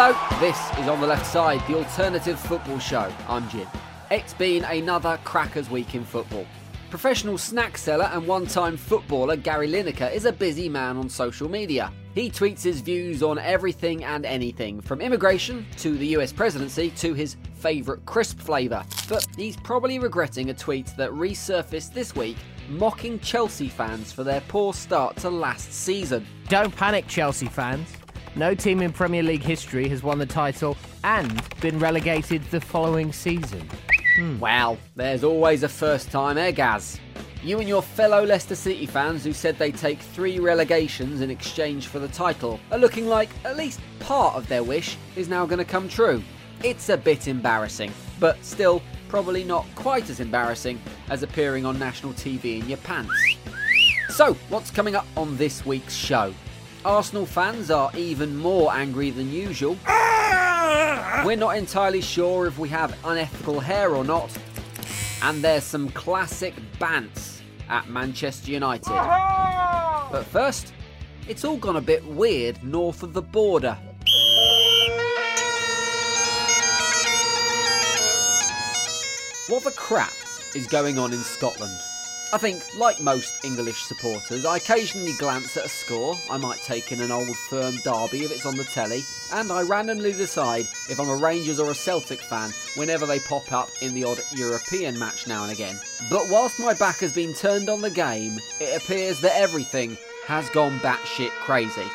Hello, this is On the Left Side, the alternative football show. I'm Jim. It's been another crackers week in football. Professional snack seller and one time footballer Gary Lineker is a busy man on social media. He tweets his views on everything and anything, from immigration to the US presidency to his favourite crisp flavour. But he's probably regretting a tweet that resurfaced this week mocking Chelsea fans for their poor start to last season. Don't panic, Chelsea fans. No team in Premier League history has won the title and been relegated the following season. Hmm. Well, there's always a first time, eh, Gaz? You and your fellow Leicester City fans who said they'd take three relegations in exchange for the title are looking like at least part of their wish is now going to come true. It's a bit embarrassing, but still probably not quite as embarrassing as appearing on national TV in your pants. So, what's coming up on this week's show? Arsenal fans are even more angry than usual. Ah! We're not entirely sure if we have unethical hair or not. And there's some classic bants at Manchester United. But first, it's all gone a bit weird north of the border. What the crap is going on in Scotland? I think, like most English supporters, I occasionally glance at a score. I might take in an old firm derby if it's on the telly, and I randomly decide if I'm a Rangers or a Celtic fan whenever they pop up in the odd European match now and again. But whilst my back has been turned on the game, it appears that everything has gone batshit crazy.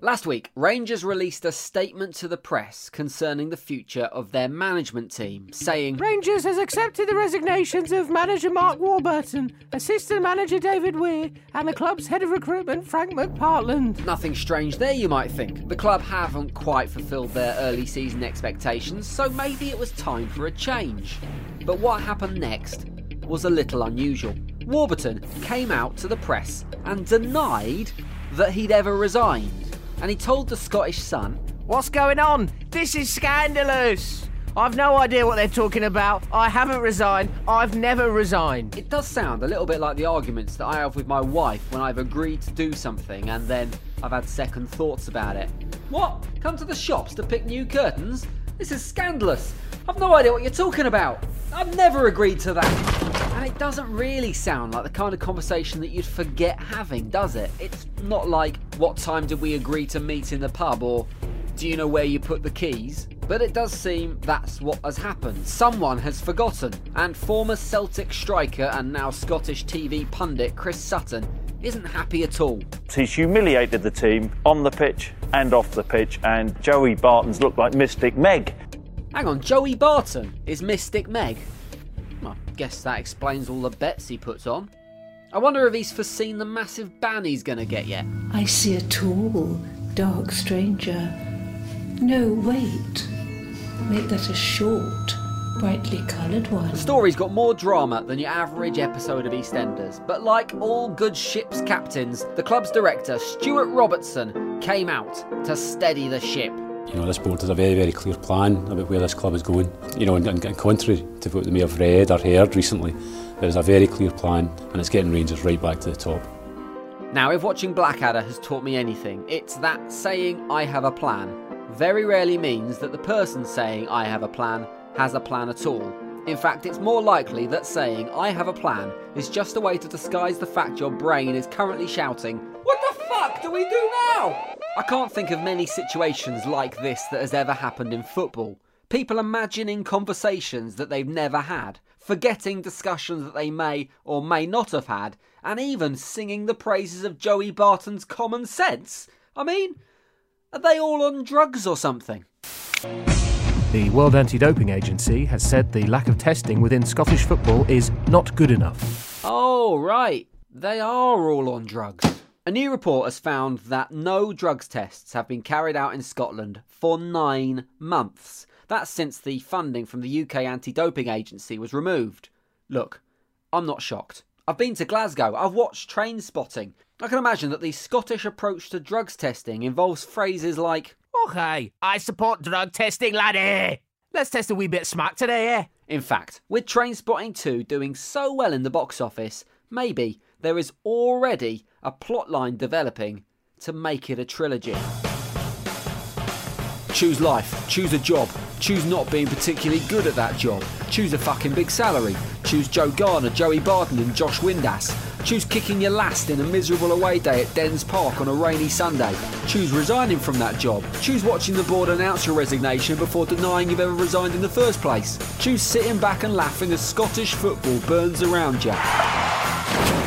Last week, Rangers released a statement to the press concerning the future of their management team, saying Rangers has accepted the resignations of manager Mark Warburton, assistant manager David Weir, and the club's head of recruitment Frank McPartland. Nothing strange there, you might think. The club haven't quite fulfilled their early season expectations, so maybe it was time for a change. But what happened next was a little unusual. Warburton came out to the press and denied that he'd ever resigned and he told the Scottish Sun, What's going on? This is scandalous! I've no idea what they're talking about. I haven't resigned. I've never resigned. It does sound a little bit like the arguments that I have with my wife when I've agreed to do something and then I've had second thoughts about it. What? Come to the shops to pick new curtains? This is scandalous. I've no idea what you're talking about. I've never agreed to that. And it doesn't really sound like the kind of conversation that you'd forget having, does it? It's not like, what time did we agree to meet in the pub, or do you know where you put the keys? But it does seem that's what has happened. Someone has forgotten, and former Celtic striker and now Scottish TV pundit Chris Sutton isn't happy at all. He's humiliated the team on the pitch and off the pitch, and Joey Barton's looked like Mystic Meg. Hang on, Joey Barton is Mystic Meg? Guess that explains all the bets he puts on. I wonder if he's foreseen the massive ban he's going to get yet. I see a tall, dark stranger. No, wait. Make that a short, brightly coloured one. The story's got more drama than your average episode of EastEnders, but like all good ship's captains, the club's director, Stuart Robertson, came out to steady the ship. You know, this board has a very, very clear plan about where this club is going. You know, and, and contrary to what they may have read or heard recently, there is a very clear plan and it's getting Rangers right back to the top. Now, if watching Blackadder has taught me anything, it's that saying I have a plan very rarely means that the person saying I have a plan has a plan at all. In fact, it's more likely that saying I have a plan is just a way to disguise the fact your brain is currently shouting, What the fuck do we do now? I can't think of many situations like this that has ever happened in football. People imagining conversations that they've never had, forgetting discussions that they may or may not have had, and even singing the praises of Joey Barton's common sense. I mean, are they all on drugs or something? The World Anti Doping Agency has said the lack of testing within Scottish football is not good enough. Oh, right. They are all on drugs. A new report has found that no drugs tests have been carried out in Scotland for nine months. That's since the funding from the UK Anti Doping Agency was removed. Look, I'm not shocked. I've been to Glasgow, I've watched Trainspotting. I can imagine that the Scottish approach to drugs testing involves phrases like, Okay, I support drug testing, laddie. Let's test a wee bit smack today, eh? In fact, with Trainspotting 2 doing so well in the box office, maybe there is already a plotline developing to make it a trilogy. Choose life. Choose a job. Choose not being particularly good at that job. Choose a fucking big salary. Choose Joe Garner, Joey Barton, and Josh Windass. Choose kicking your last in a miserable away day at Dens Park on a rainy Sunday. Choose resigning from that job. Choose watching the board announce your resignation before denying you've ever resigned in the first place. Choose sitting back and laughing as Scottish football burns around you.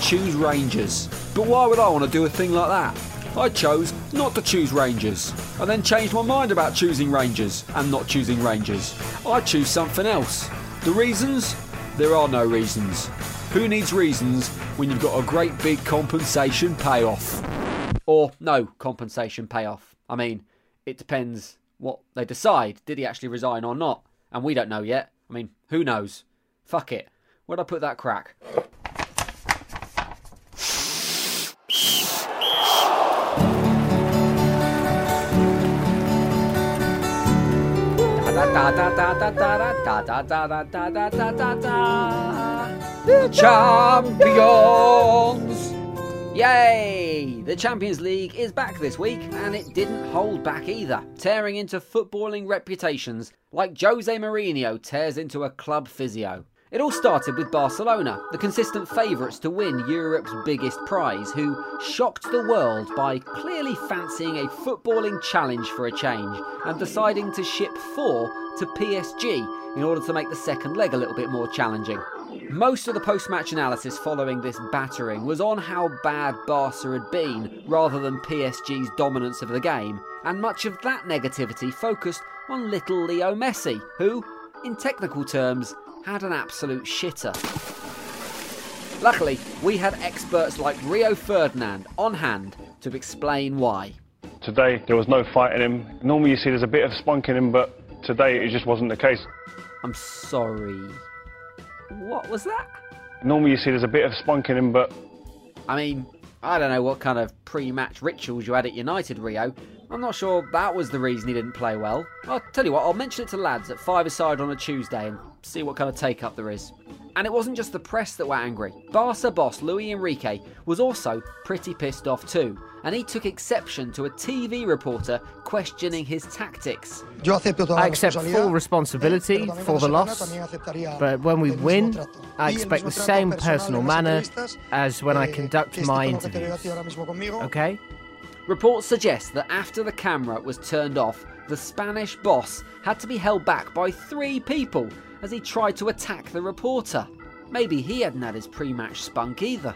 Choose Rangers. But why would I want to do a thing like that? I chose not to choose Rangers. I then changed my mind about choosing Rangers and not choosing Rangers. I choose something else. The reasons? There are no reasons. Who needs reasons when you've got a great big compensation payoff? Or no compensation payoff. I mean, it depends what they decide. Did he actually resign or not? And we don't know yet. I mean, who knows? Fuck it. Where'd I put that crack? The champions! Yay! The Champions League is back this week, and it didn't hold back either, tearing into footballing reputations like Jose Mourinho tears into a club physio. It all started with Barcelona, the consistent favourites to win Europe's biggest prize, who shocked the world by clearly fancying a footballing challenge for a change and deciding to ship four to PSG in order to make the second leg a little bit more challenging. Most of the post match analysis following this battering was on how bad Barca had been rather than PSG's dominance of the game, and much of that negativity focused on little Leo Messi, who, in technical terms, had an absolute shitter. Luckily, we had experts like Rio Ferdinand on hand to explain why. Today there was no fight in him. Normally you see there's a bit of spunk in him, but today it just wasn't the case. I'm sorry. What was that? Normally you see there's a bit of spunk in him, but I mean, I don't know what kind of pre match rituals you had at United, Rio. I'm not sure that was the reason he didn't play well. I'll tell you what, I'll mention it to lads at five aside on a Tuesday and see what kind of take up there is. And it wasn't just the press that were angry. Barca boss Luis Enrique was also pretty pissed off too, and he took exception to a TV reporter questioning his tactics. I accept full responsibility for the loss, but when we win, I expect the same personal manner as when I conduct my interviews. Okay? Reports suggest that after the camera was turned off, the Spanish boss had to be held back by three people as he tried to attack the reporter. Maybe he hadn't had his pre match spunk either.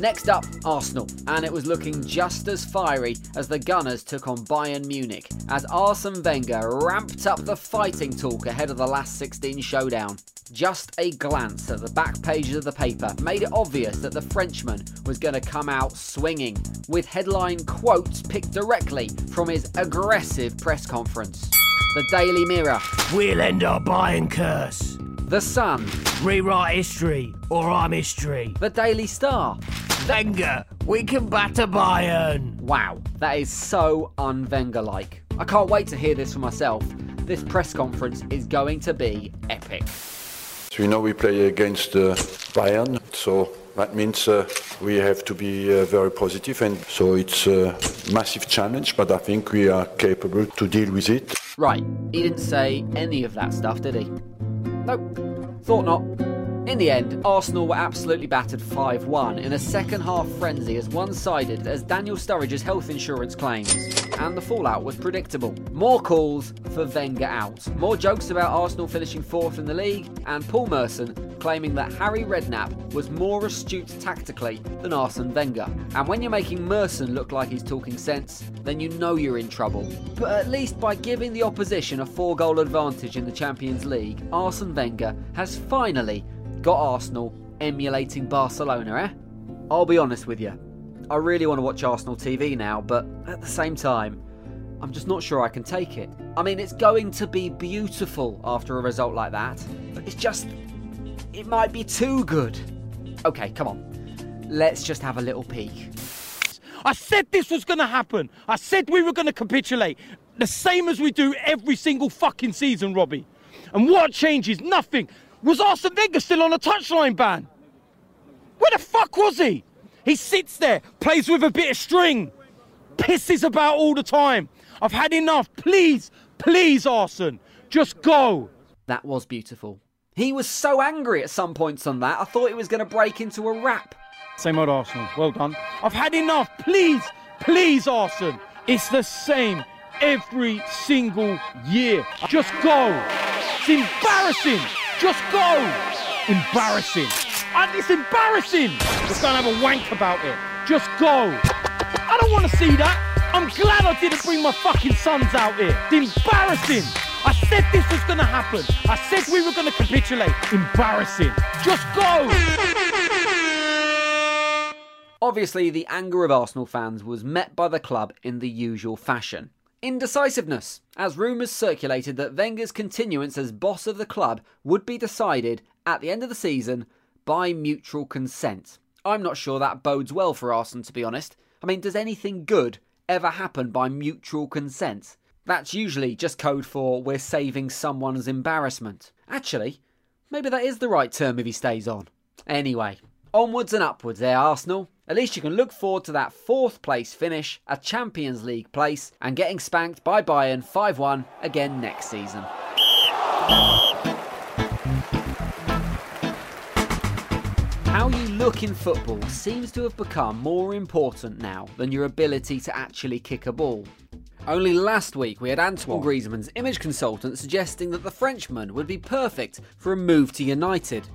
Next up, Arsenal, and it was looking just as fiery as the Gunners took on Bayern Munich as Arsene Wenger ramped up the fighting talk ahead of the last 16 showdown. Just a glance at the back pages of the paper made it obvious that the Frenchman was going to come out swinging, with headline quotes picked directly from his aggressive press conference. The Daily Mirror, We'll end our Bayern curse. The Sun, Rewrite history, or I'm history. The Daily Star. Wenger, we can batter Bayern. Wow, that is so un Wenger like. I can't wait to hear this for myself. This press conference is going to be epic. So we know we play against uh, Bayern, so that means uh, we have to be uh, very positive, and so it's a massive challenge. But I think we are capable to deal with it. Right, he didn't say any of that stuff, did he? Nope, thought not. In the end, Arsenal were absolutely battered 5 1 in a second half frenzy as one sided as Daniel Sturridge's health insurance claims, and the fallout was predictable. More calls for Wenger out, more jokes about Arsenal finishing fourth in the league, and Paul Merson claiming that Harry Redknapp was more astute tactically than Arsene Wenger. And when you're making Merson look like he's talking sense, then you know you're in trouble. But at least by giving the opposition a four goal advantage in the Champions League, Arsene Wenger has finally got Arsenal emulating Barcelona, eh? I'll be honest with you. I really want to watch Arsenal TV now, but at the same time, I'm just not sure I can take it. I mean, it's going to be beautiful after a result like that, but it's just. It might be too good. Okay, come on. Let's just have a little peek. I said this was going to happen. I said we were going to capitulate. The same as we do every single fucking season, Robbie. And what changes? Nothing. Was Arsene Wenger still on a touchline ban? Where the fuck was he? He sits there, plays with a bit of string. pisses about all the time. I've had enough. Please, please, Arsene, just go. That was beautiful. He was so angry at some points on that, I thought it was going to break into a rap. Same old Arsenal. Well done. I've had enough. Please, please, Arsene. It's the same every single year. Just go. It's embarrassing. Just go. Embarrassing. And it's embarrassing. Just don't have a wank about it. Just go. I don't want to see that. I'm glad I didn't bring my fucking sons out here. It's embarrassing. I said this was to happen. I said we were to capitulate. Embarrassing. Just go. Obviously, the anger of Arsenal fans was met by the club in the usual fashion. Indecisiveness, as rumours circulated that Wenger's continuance as boss of the club would be decided at the end of the season by mutual consent. I'm not sure that bodes well for Arsenal, to be honest. I mean, does anything good ever happen by mutual consent? That's usually just code for we're saving someone's embarrassment. Actually, maybe that is the right term if he stays on. Anyway, onwards and upwards there, Arsenal. At least you can look forward to that fourth place finish, a Champions League place, and getting spanked by Bayern 5 1 again next season. How you look in football seems to have become more important now than your ability to actually kick a ball. Only last week we had Antoine Griezmann's image consultant suggesting that the Frenchman would be perfect for a move to United.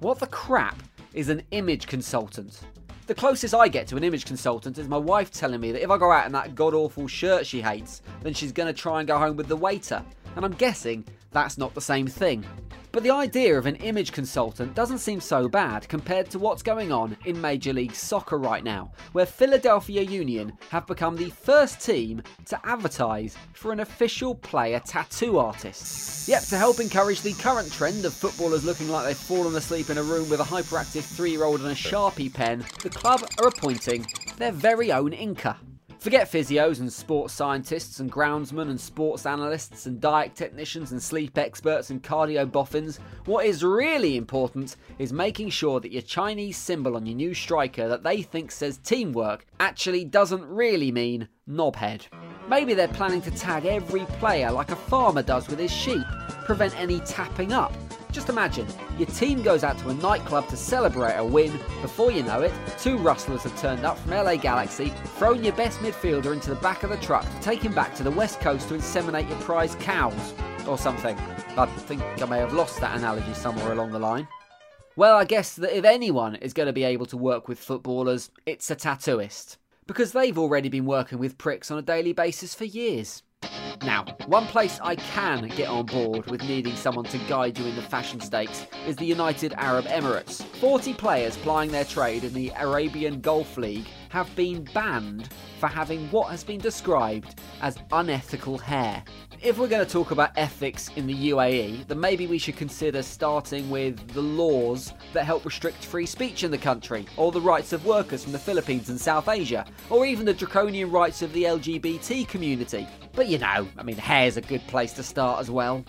What the crap is an image consultant? The closest I get to an image consultant is my wife telling me that if I go out in that god awful shirt she hates, then she's going to try and go home with the waiter. And I'm guessing that's not the same thing. But the idea of an image consultant doesn't seem so bad compared to what's going on in Major League Soccer right now, where Philadelphia Union have become the first team to advertise for an official player tattoo artist. Yep, to help encourage the current trend of footballers looking like they've fallen asleep in a room with a hyperactive three year old and a Sharpie pen, the club are appointing their very own inker. Forget physios and sports scientists and groundsmen and sports analysts and diet technicians and sleep experts and cardio boffins. What is really important is making sure that your Chinese symbol on your new striker that they think says teamwork actually doesn't really mean knobhead. Maybe they're planning to tag every player like a farmer does with his sheep, prevent any tapping up, just imagine, your team goes out to a nightclub to celebrate a win. Before you know it, two rustlers have turned up from LA Galaxy, thrown your best midfielder into the back of the truck to take him back to the west coast to inseminate your prize cows. Or something. I think I may have lost that analogy somewhere along the line. Well, I guess that if anyone is going to be able to work with footballers, it's a tattooist. Because they've already been working with pricks on a daily basis for years. Now, one place I can get on board with needing someone to guide you in the fashion stakes is the United Arab Emirates. 40 players plying their trade in the Arabian Gulf League have been banned for having what has been described as unethical hair. If we're going to talk about ethics in the UAE, then maybe we should consider starting with the laws that help restrict free speech in the country, or the rights of workers from the Philippines and South Asia, or even the draconian rights of the LGBT community. But you know, I mean, hair's a good place to start as well.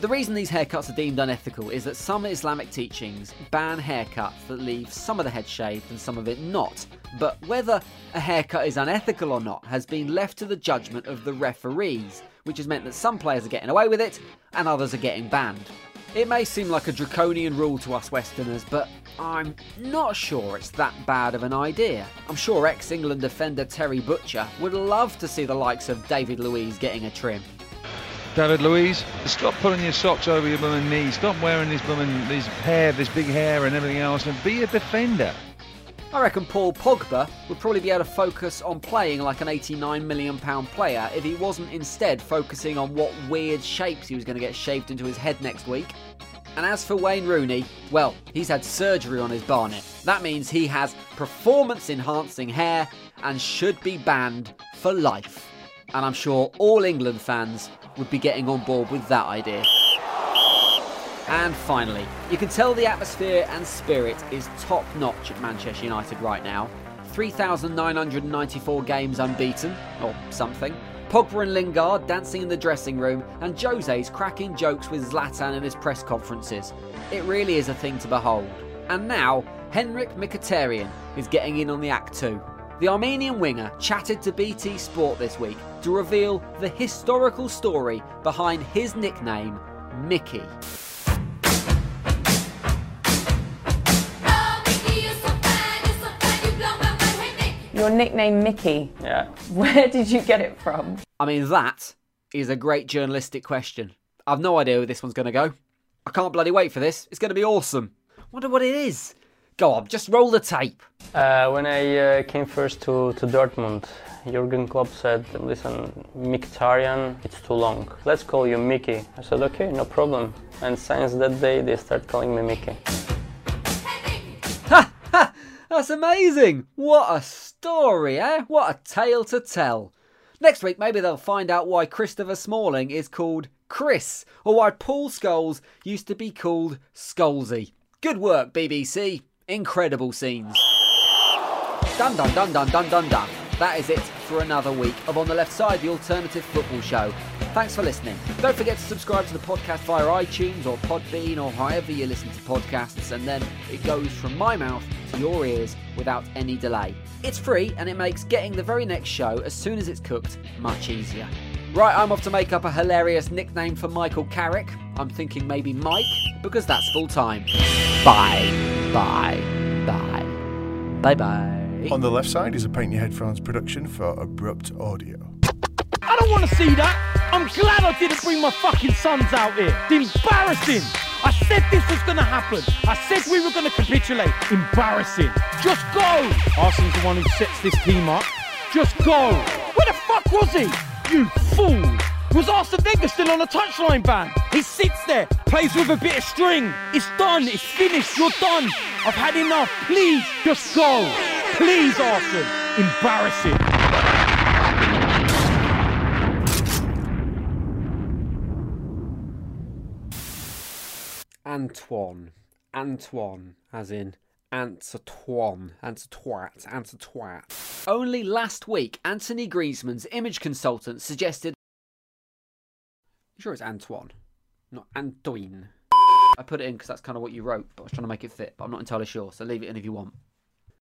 The reason these haircuts are deemed unethical is that some Islamic teachings ban haircuts that leave some of the head shaved and some of it not. But whether a haircut is unethical or not has been left to the judgment of the referees, which has meant that some players are getting away with it and others are getting banned. It may seem like a draconian rule to us Westerners, but I'm not sure it's that bad of an idea. I'm sure ex England defender Terry Butcher would love to see the likes of David Luiz getting a trim. David Luiz, stop pulling your socks over your bum and knees. Stop wearing this bum and this hair, this big hair and everything else, and be a defender. I reckon Paul Pogba would probably be able to focus on playing like an £89 million player if he wasn't instead focusing on what weird shapes he was going to get shaved into his head next week. And as for Wayne Rooney, well, he's had surgery on his barnet. That means he has performance enhancing hair and should be banned for life. And I'm sure all England fans would be getting on board with that idea. And finally, you can tell the atmosphere and spirit is top notch at Manchester United right now. 3,994 games unbeaten, or something. Pogba and Lingard dancing in the dressing room, and Jose's cracking jokes with Zlatan in his press conferences. It really is a thing to behold. And now, Henrik Mkhitaryan is getting in on the act too. The Armenian winger chatted to BT Sport this week to reveal the historical story behind his nickname, Mickey. Your nickname Mickey. Yeah. Where did you get it from? I mean, that is a great journalistic question. I've no idea where this one's going to go. I can't bloody wait for this. It's going to be awesome. Wonder what it is. Go on, just roll the tape. Uh, when I uh, came first to, to Dortmund, Jurgen Klopp said, listen, Mkhitaryan, it's too long. Let's call you Mickey. I said, okay, no problem. And since that day, they start calling me Mickey. Ha! Ha! That's amazing! What a story, eh? What a tale to tell. Next week, maybe they'll find out why Christopher Smalling is called Chris, or why Paul Scholes used to be called Scholesy. Good work, BBC. Incredible scenes. Dun dun dun dun dun dun dun. That is it for another week of On the Left Side, the alternative football show. Thanks for listening. Don't forget to subscribe to the podcast via iTunes or Podbean or however you listen to podcasts, and then it goes from my mouth to your ears without any delay. It's free and it makes getting the very next show as soon as it's cooked much easier. Right, I'm off to make up a hilarious nickname for Michael Carrick. I'm thinking maybe Mike, because that's full time. Bye, bye, bye, bye bye. On the left side is a Paint Your Headphones production for Abrupt Audio. I don't want to see that. I'm glad I didn't bring my fucking sons out here. It's embarrassing. I said this was going to happen. I said we were going to capitulate. Embarrassing. Just go. Arsene's the one who sets this team up. Just go. Where the fuck was he? You fool! Was Arsene Wenger still on a touchline ban? He sits there, plays with a bit of string. It's done, it's finished, you're done. I've had enough. Please, just go. Please, Arsene. Embarrassing. Antoine. Antoine, as in Antoine, Antotwat, Antotwat. Only last week, Anthony Griezmann's image consultant suggested. I'm sure it's Antoine, not Antoine. I put it in because that's kind of what you wrote, but I was trying to make it fit, but I'm not entirely sure, so leave it in if you want.